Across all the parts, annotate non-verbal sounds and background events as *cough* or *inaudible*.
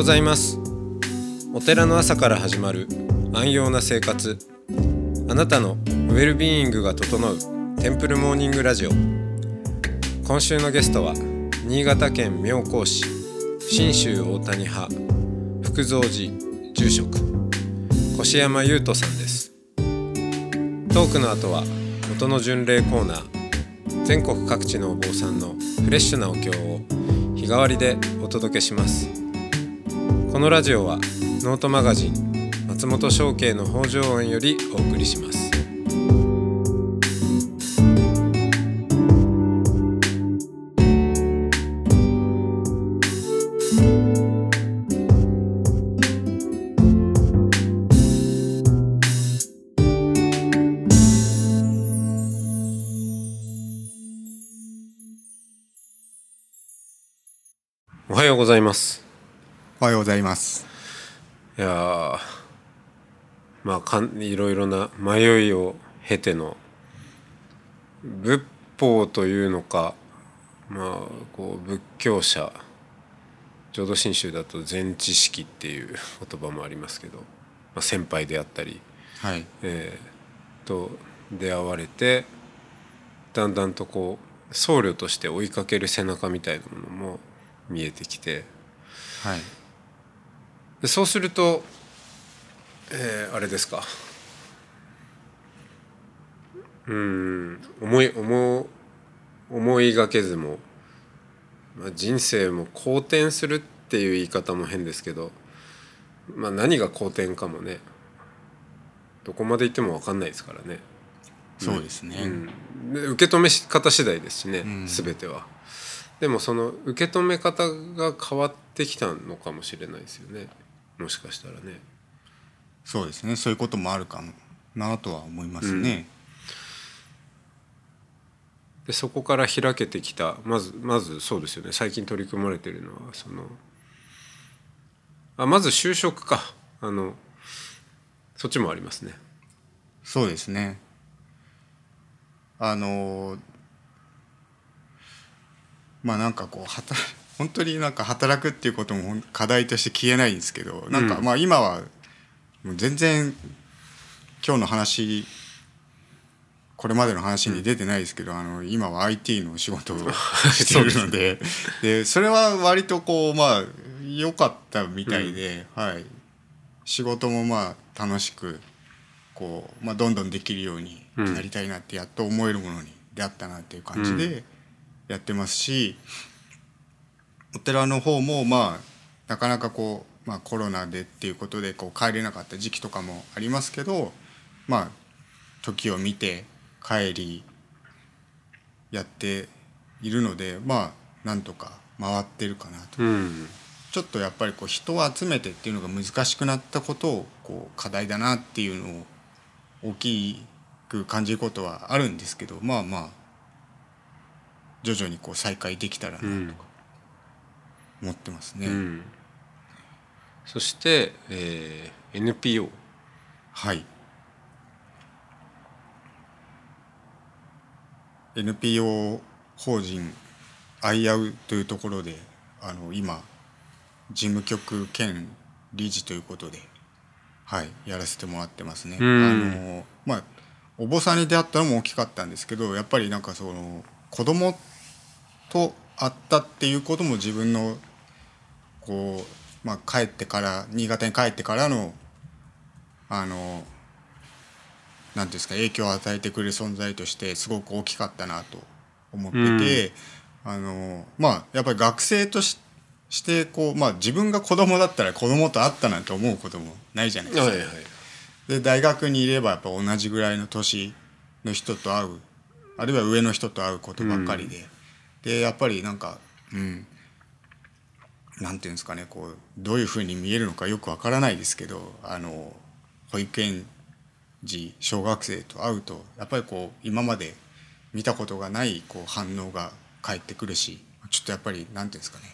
ございます。お寺の朝から始まる安養な生活。あなたのウェルビーイングが整うテンプルモーニングラジオ。今週のゲストは新潟県妙高市信州大谷派福蔵寺住職越山優斗さんです。トークの後は元の巡礼コーナー全国各地のお坊さんのフレッシュなお経を日替わりでお届けします。このラジオはノートマガジン松本商家の北条園よりお送りします。おはようございます。おはようございます。いやーまあかんいろいろな迷いを経ての仏法というのかまあこう仏教者浄土真宗だと禅知識っていう *laughs* 言葉もありますけど、まあ、先輩であったり、はい。えーと出会われてだんだんとこう僧侶として追いかける背中みたいなものも見えてきて。はい。でそうすると、えーあれですかうん思い思う思いがけずも、まあ、人生も好転するっていう言い方も変ですけど、まあ、何が好転かもねどこまで行っても分かんないですからね。そうですね。うん、で受け止め方次第ですしね、ん全ては。でもその受け止め方が変わってきたのかもしれないですよねもしかしたらね。そうですね。そういうこともあるかもなとは思いますね。でそこから開けてきたまずまずそうですよね最近取り組まれてるのはそのあまず就職かあのそっちもありますね。そうですね。あのまあなんかこう働本当になんか働くっていうことも課題として消えないんですけど、なんかうんまあ今はもう全然今日の話これまでの話に出てないですけど、あの今は IT の仕事を *laughs* してるのででそれは割とこうまあ良かったみたいで、はい、仕事もまあ楽しくこう、まあ、どんどんできるようにうん。なりたいなってやっと思えるものに出会ったなっていう感じでやってますし、お寺の方もまあなかなかこう、まあ、コロナでっていうことでこう帰れなかった時期とかもありますけどまあ時を見て帰りやっているのでまあなんとか回ってるかなと。うん。ちょっとやっぱりこう人を集めてっていうのが難しくなったことをこう課題だなっていうのを大きく感じることはあるんですけどまあまあ徐々にこう再開できたらなとうん思ってますね。うん、そして、えー NPO はい。NPO 法人アイアウというところであの今事務局兼理事ということで、はい、やらせてもらってますね。うんあのまあお坊さんに出会ったのも大きかったんですけどやっぱりなんかその子供と会ったっていうことも自分のこう、まあ、帰ってから新潟に帰ってからのあのなんていうんですか影響を与えてくれる存在としてすごく大きかったなと思ってて、あのまあやっぱり学生とししてこう、まあ、自分が子供だったら子供と会ったなんて思うこともないじゃないですか。はいはいで大学にいればやっぱ同じぐらいの年の人と会うあるいは上の人と会うことばっかりで、でやっぱりなんかうんなんていうんですかねこうどういうふうに見えるのかよくわからないですけどあの保育園児小学生と会うとやっぱりこう今まで見たことがないこう反応が返ってくるしちょっとやっぱりなんていうんですかね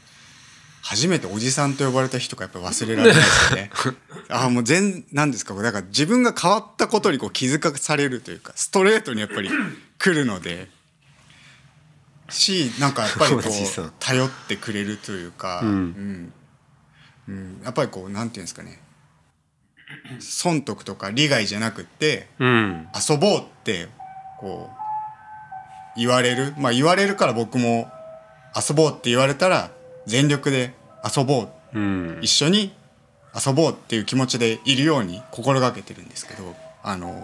初めておじさんと呼ばれた人がやっぱ忘れられないですよね。*laughs* あもう全なんですかだから自分が変わったことにこう気づかされるというかストレートにやっぱり来るのでしなんかやっぱりこう *laughs* 頼ってくれるというか、うん。うん。うん、やっぱりこうなんていうんですかね。損得とか利害じゃなくってうん。遊ぼうってこう言われる。まあ言われるから僕も遊ぼうって言われたら全力で遊ぼう。うん。一緒に遊ぼうっていう気持ちでいるように心がけてるんですけどあの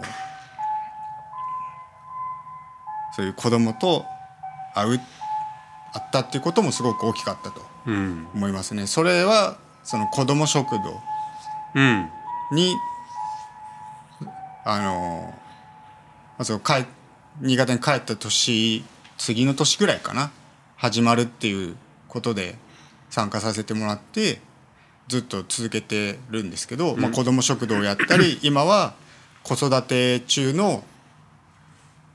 そういう子供と会う会ったっていうこともすごく大きかったとうん。思いますね。それはその子供食堂うん。にあのまあその帰新潟に帰った年次の年ぐらいかな始まるっていうことで参加させてもらってずっと続けてるんですけど、まあ、子ども食堂をやったり *laughs* 今は子育て中の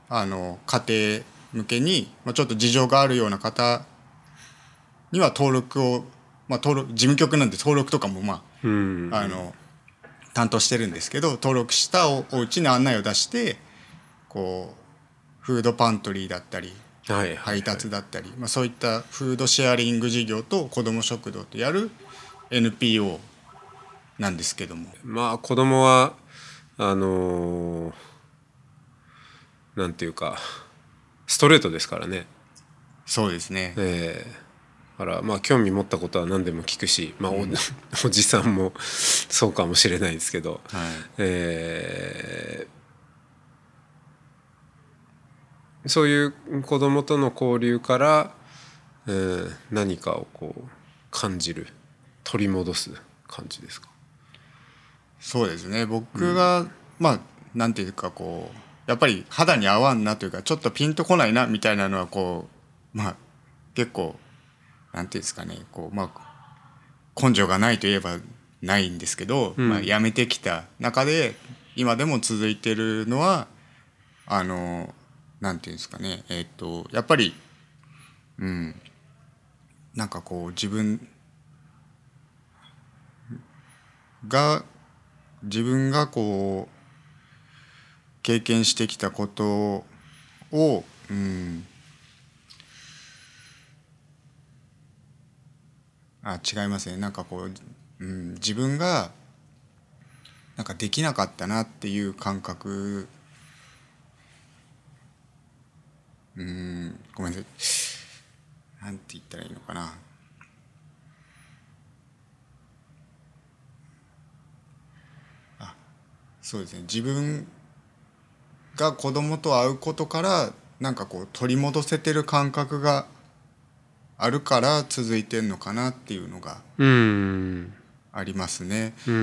あの家庭向けに、まあ、ちょっと事情があるような方には登録を、まあ、登録事務局なんで登録とかもまあうん。あの担当してるんですけど登録したおお家に案内を出してこうフードパントリーだったりはい配達だったり、まあ、そういったフードシェアリング事業と子ども食堂とやる NPO なんですけども。まあ子供はあのーなんていうかストレートですからね。そうですね。ええ。だからまあ興味持ったことは何でも聞くし、まあおおじさんもそうかもしれないですけど、はい。えーそういう子供との交流から、えー何かをこう感じる取り戻す感じですか？そうですね。僕が、まあなんていうかこうやっぱり肌に合わんなというかちょっとピンとこないなみたいなのはこうまあ結構なんていうんですかねこうまあ根性がないといえばないんですけど、うん。まあ、やめてきた中で今でも続いてるのはあのなんていうんですかねえっ、とやっぱりうんなんかこう自分が自分がこう経験してきたことを、うん、あ違いますね。なんかこう、うん、自分がなんかできなかったなっていう感覚。うんごめんなさい。なんて言ったらいいのかな。あそうですね。自分が子供と会うことからなんかこう取り戻せてる感覚があるから続いてんのかなっていうのがうん。ありますね。うん。う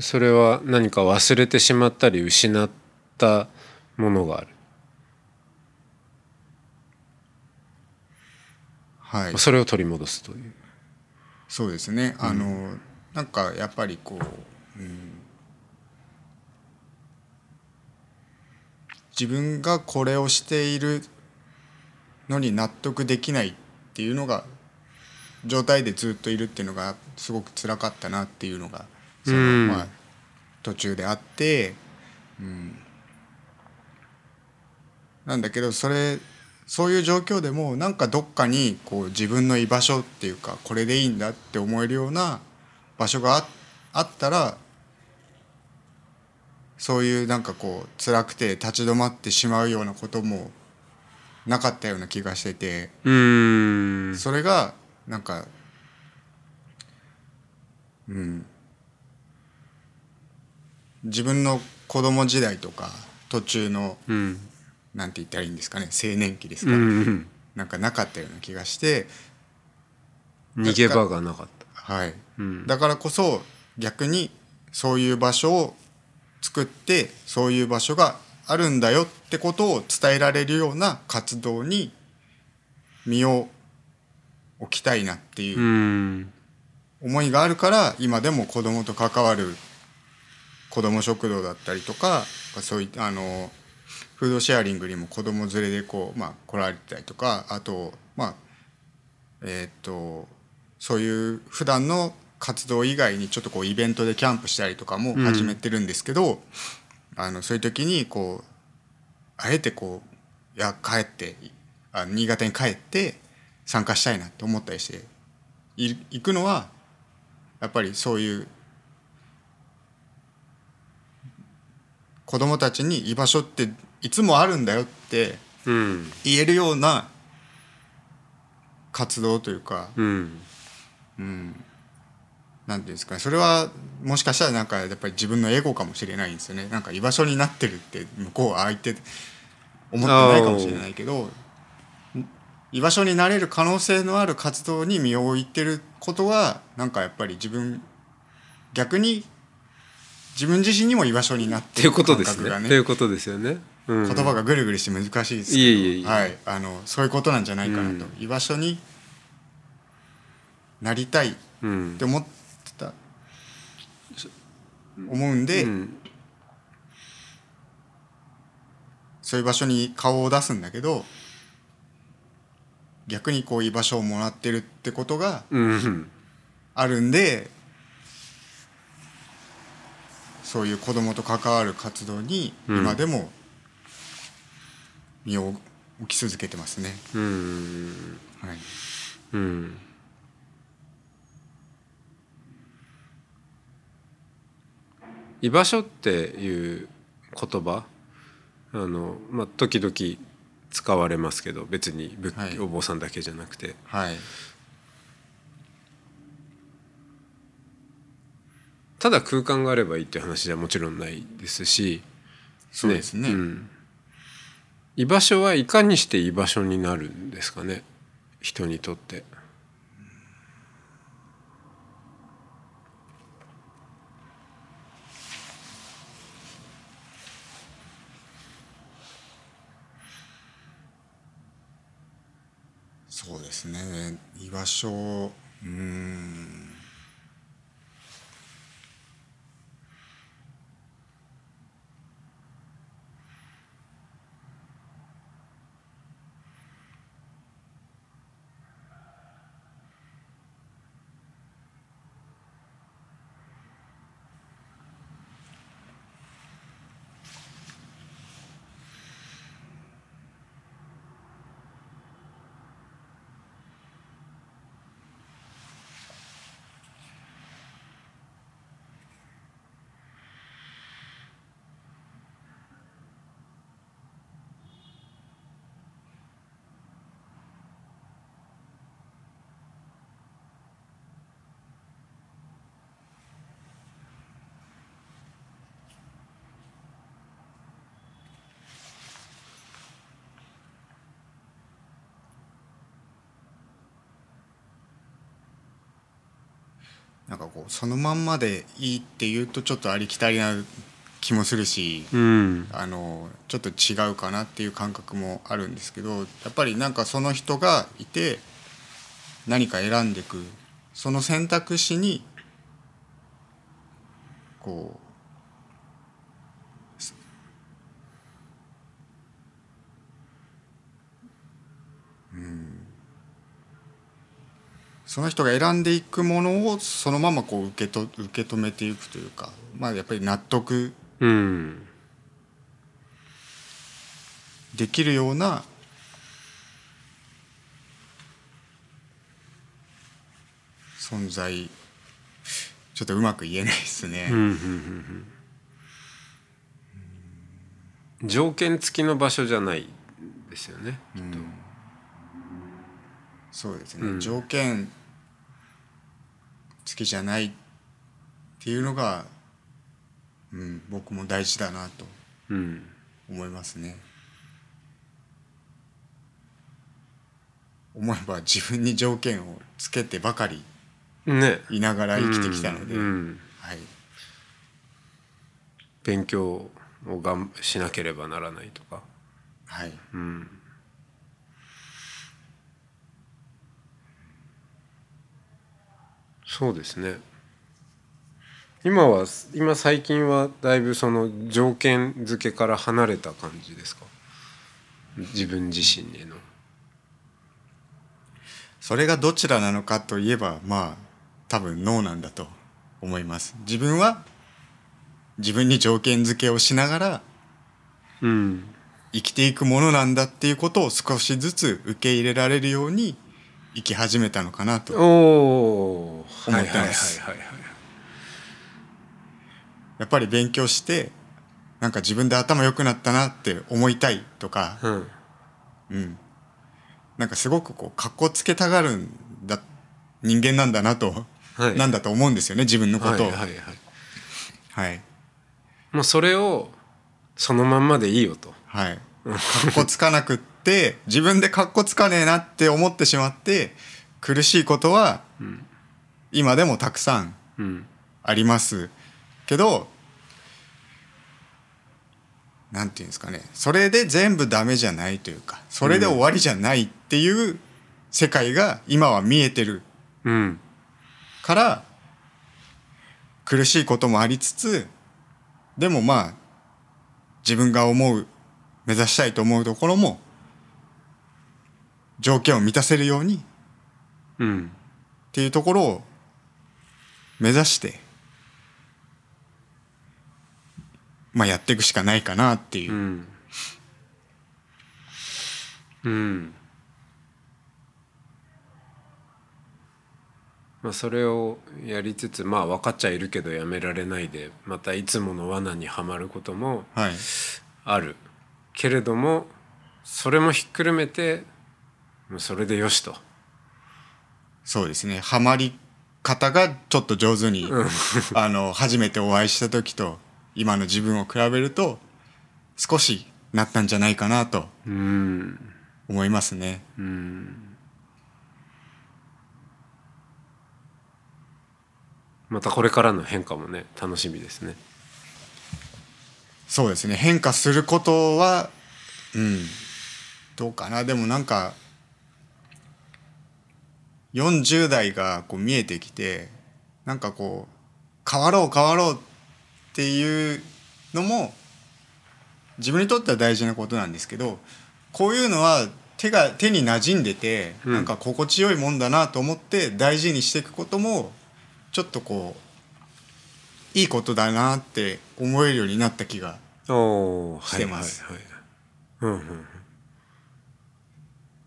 ん。それは何か忘れてしまったり失ったものがある？はい、それを取り戻すという。そうですね。あの、なんかやっぱりこう、うん、自分がこれをしているのに納得できないっていうのが状態でずっといるっていうのがすごく辛かったなっていうのがその、うん。まあ途中であって、うん、なんだけどそれそういう状況でもなんかどっかにこう自分の居場所っていうかこれでいいんだって思えるような場所がああったらそういうなんかこう辛くて立ち止まってしまうようなこともなかったような気がしてて。うん。それがなんかうん。自分の子供時代とか途中のうん。なんて言ったらいいんですかね青年期ですうか、ん。なんかなかったような気がして。逃げ場がなかった。はい、うん。だからこそ逆にそういう場所を作ってそういう場所があるんだよってことを伝えられるような活動に身を置きたいなっていううん。思いがあるから今でも子供と関わる子ども食堂だったりとかそういったあのフードシェアリングにも子供連れでこう、まあ、来られたりとかあとまあえーっとそういう普段の活動以外にちょっとこうイベントでキャンプしたりとかも始めてるんですけど、あのそういう時にこうあえてこういや帰ってあ新潟に帰って参加したいなって思ったりしてい行くのはやっぱりそういう子供たちに居場所っていつもあるんだよってうん。言えるような活動というか、うん。うん、なんていうんですかね。それはもしかしたらなんかやっぱり自分のエゴかもしれないんですよね。なんか居場所になってるって向こうは相手思ってないかもしれないけど居場所になれる可能性のある活動に身を置いてることはなんかやっぱり自分逆に自分自身にも居場所になっってる。感覚がね。っていうことですよね。うん、言葉がぐるぐるして難しいですけど。はい、あのそういうことなんじゃないかなと、うん。居場所になりたいっうんて思ってた思うんで、うん。そういう場所に顔を出すんだけど逆にこう居場所をもらってるってことがうん。あるんでそういう子供と関わる活動にうん。今でも身を置き続けてますね。うん。はい。うん居場所っていう言葉あの、まあ、時々使われますけど別に仏はい。お坊さんだけじゃなくて。はい。ただ空間があればいいっていう話じゃもちろんないですしそうですね。うん。居場所はいかにして居場所になるんですかね人にとって。そうですね勝場所うーんなんかこうそのまんまでいいっていうとちょっとありきたりな気もするし、うん。あのちょっと違うかなっていう感覚もあるんですけどやっぱりなんかその人がいて何か選んでいくその選択肢にこうすうんその人が選んでいくものをそのままこう受けと受け止めていくというかまあやっぱり納得うん。できるような存在ちょっとうまく言えないですね、うん。うんうんうん条件付きの場所じゃないですよね。そうですね、うん。条件付きじゃないっていうのが、うん、僕も大事だなとうん思いますね。思えば自分に条件をつけてばかりね。いながら生きてきたので、うんうん。はい、勉強をがんしなければならないとか。はい、うんそうですね。今は今最近はだいぶその条件付けから離れた感じですか？自分自身への。それがどちらなのかといえばまあ多分ノーなんだと思います。自分は自分に条件付けをしながらうん。生きていくものなんだっていうことを少しずつ受け入れられるように生き始めたのかなと。思ってます。やっぱり勉強してなんか自分で頭良くなったなって思いたいとか、うん。うん、なんかすごくこう格好つけたがるんだ人間なんだなと、はい。なんだと思うんですよね自分のことを。はいはいはいはい。もうそれをそのまんまでいいよと。はい、かっこつかなくって自分でかっこつかねえなって思ってしまって苦しいことは今でもたくさんうん。あります。けどなんていうんですかね。それで全部ダメじゃないというかそれで終わりじゃないっていう世界が今は見えてるうん。から苦しいこともありつつでもまあ自分が思う目指したいと思うところも条件を満たせるようにっうん。ていうところを目指してまあやっていくしかないかなっていう。う、ん。うん。まあそれをやりつつまあ分かっちゃいるけどやめられないでまたいつもの罠にはまることもはい。ある。けれどもそれもひっくるめてもうそれでよしと。そうですねハマり方がちょっと上手に、あの初めてお会いした時と今の自分を比べると少しなったんじゃないかなとうん思いますね。またこれからの変化もね楽しみですね。そうですね変化することはうんどうかなでもなんか40代がこう見えてきてなんかこう変わろう変わろうっていうのも自分にとっては大事なことなんですけどこういうのは手が手に馴染んでて、うん。なんか心地よいもんだなと思って大事にしていくこともちょっとこういいことだなって思えるようになった気がしてます。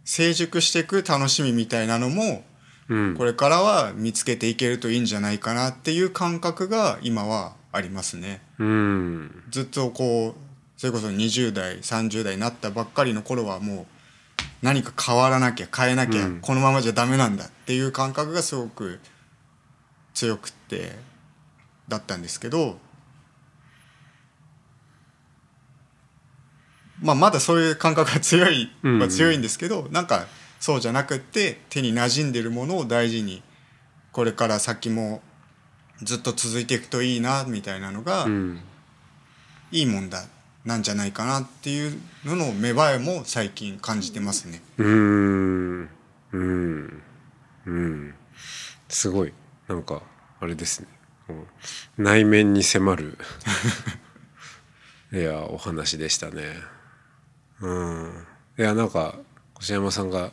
成熟していく楽しみみたいなのもうん。これからは見つけていけるといいんじゃないかなっていう感覚が今はありますね。うん。ずっとこうそれこそ20代30代になったばっかりの頃はもう何か変わらなきゃ変えなきゃ、うん。このままじゃダメなんだっていう感覚がすごく強くってだったんですけど、まあ、まだそういう感覚が強いうん。は強いんですけど、なんかそうじゃなくって手に馴染んでるものを大事にこれから先もずっと続いていくといいなみたいなのが、うん。いいもんだなんじゃないかなっていうのの芽生えも最近感じてますね。うん。うん。うん。すごい。なんかあれですね。内面に迫る *laughs* いやお話でしたね。うん。いやなんか越山さんが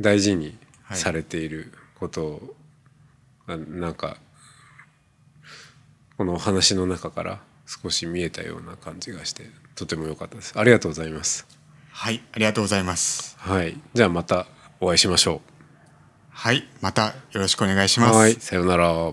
大事にされていることを、あなんかこのお話の中から少し見えたような感じがしてとても良かったです。ありがとうございます。はい、ありがとうございます。はい。じゃあまたお会いしましょはい、またよろしくお願いしうます。はいさようなら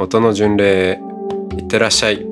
音の巡礼へいってらっしゃい。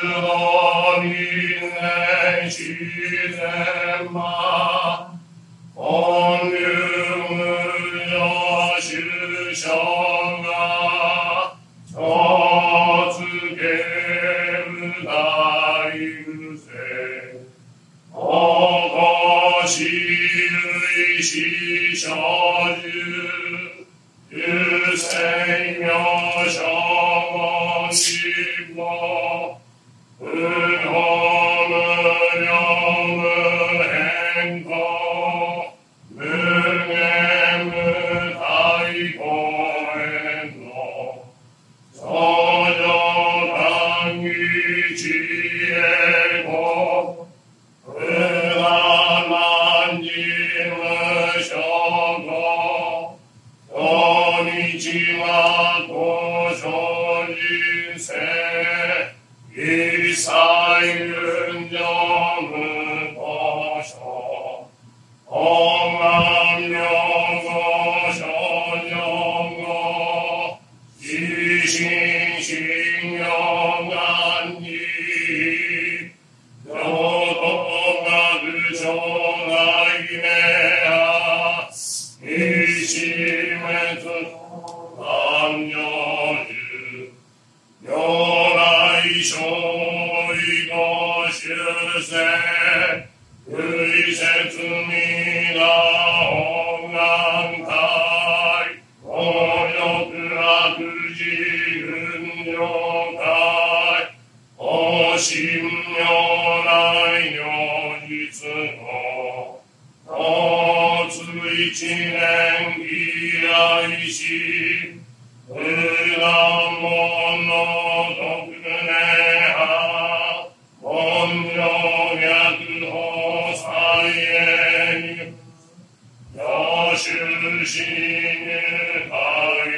Domine, Christ.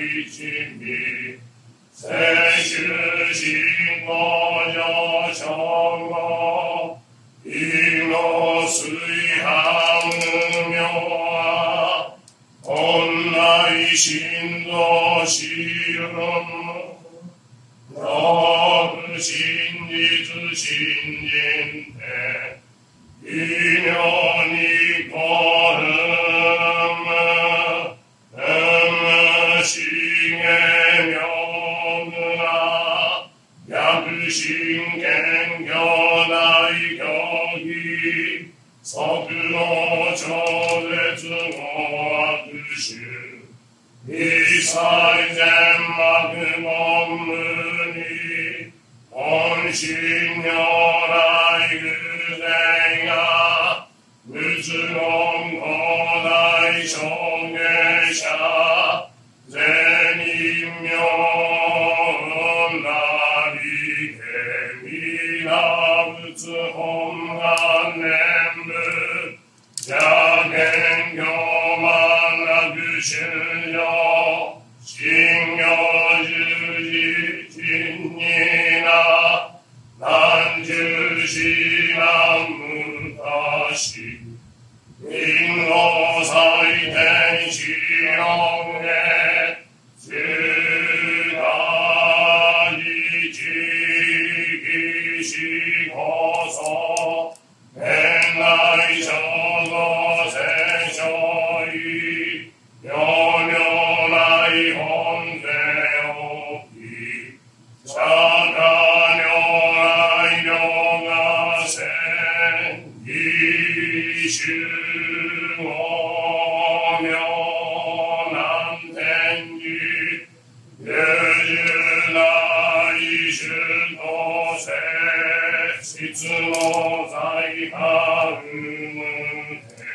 이친비 세시르신 거녀 정거 일로 수하우며 온라이신 도시름. 너그 신지 주신님 大善幕門無に本心如来偶然が仏門古代証言者善人名なりけ皆仏本願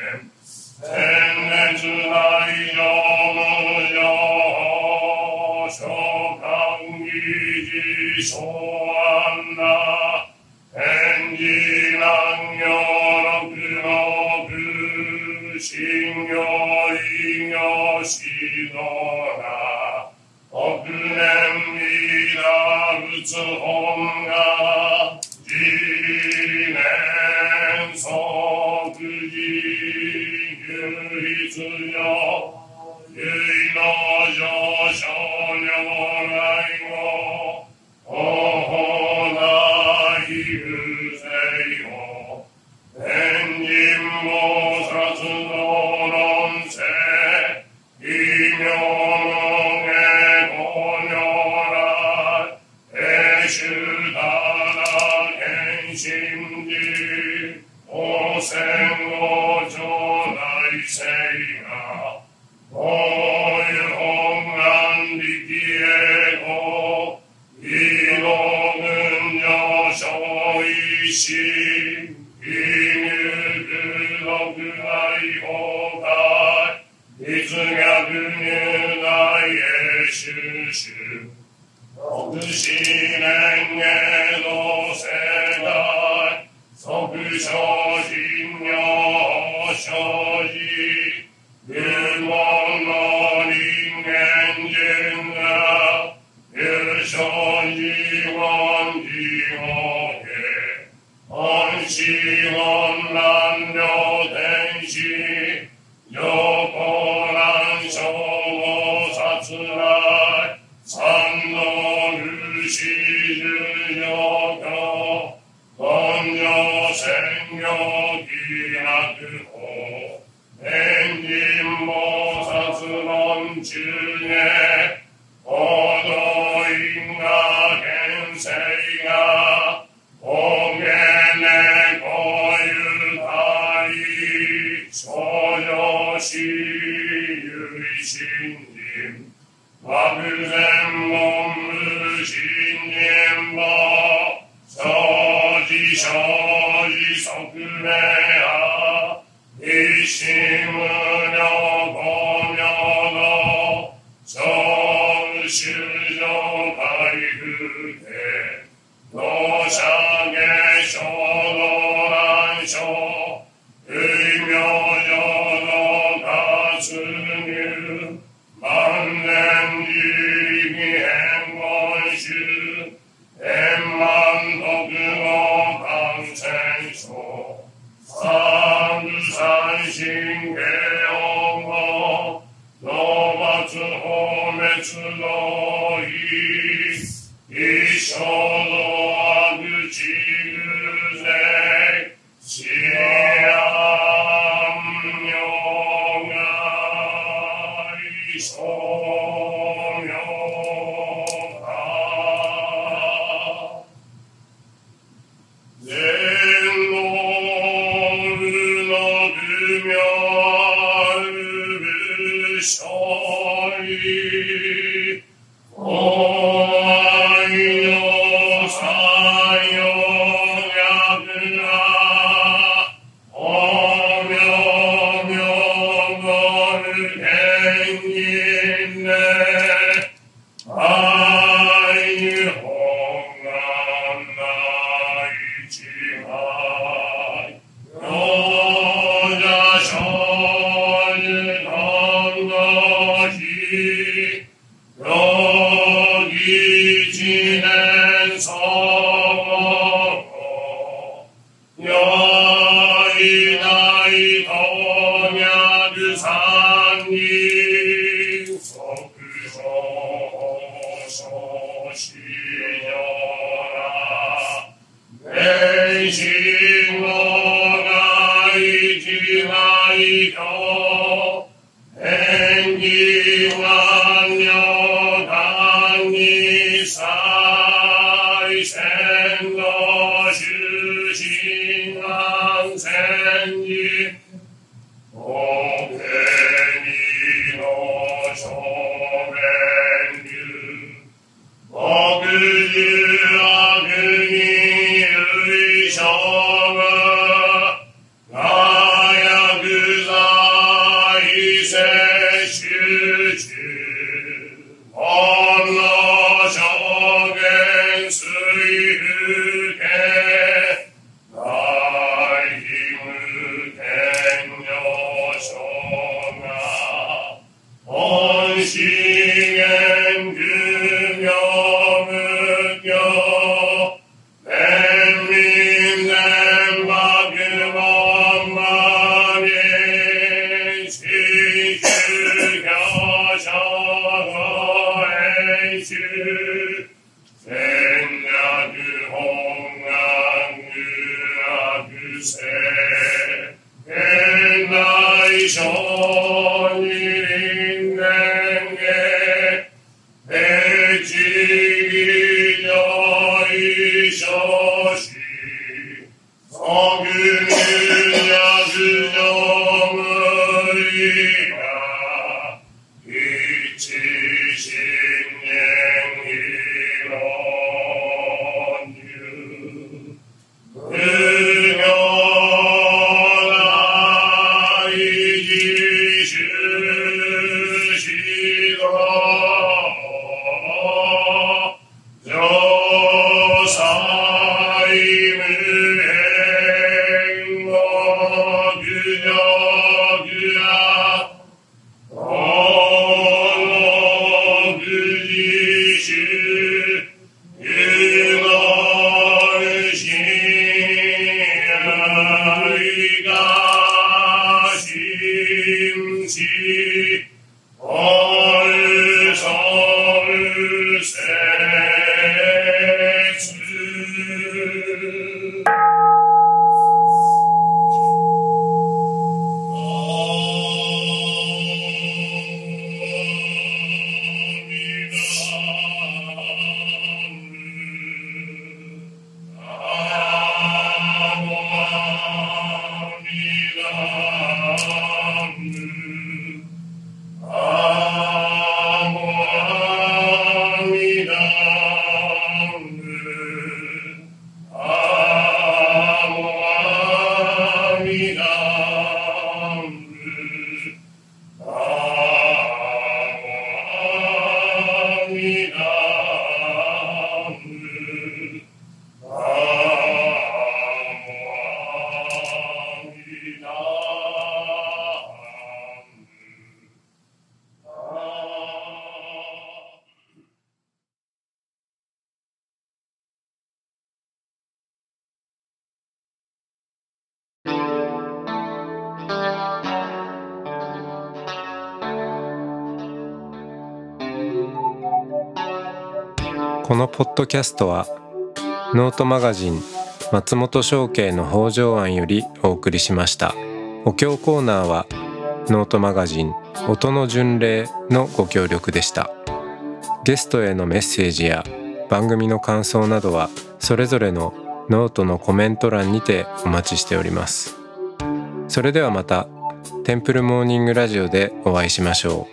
いとに一望が一枚とこのポッドキャストはノートマガジン松本紹圭の方丈庵よりお送りしました。お経コーナーはノートマガジン音の巡礼のご協力でした。ゲストへのメッセージや番組の感想などはそれぞれのノートのコメント欄にてお待ちしております。それではまたテンプルモーニングラジオでお会いしましょう。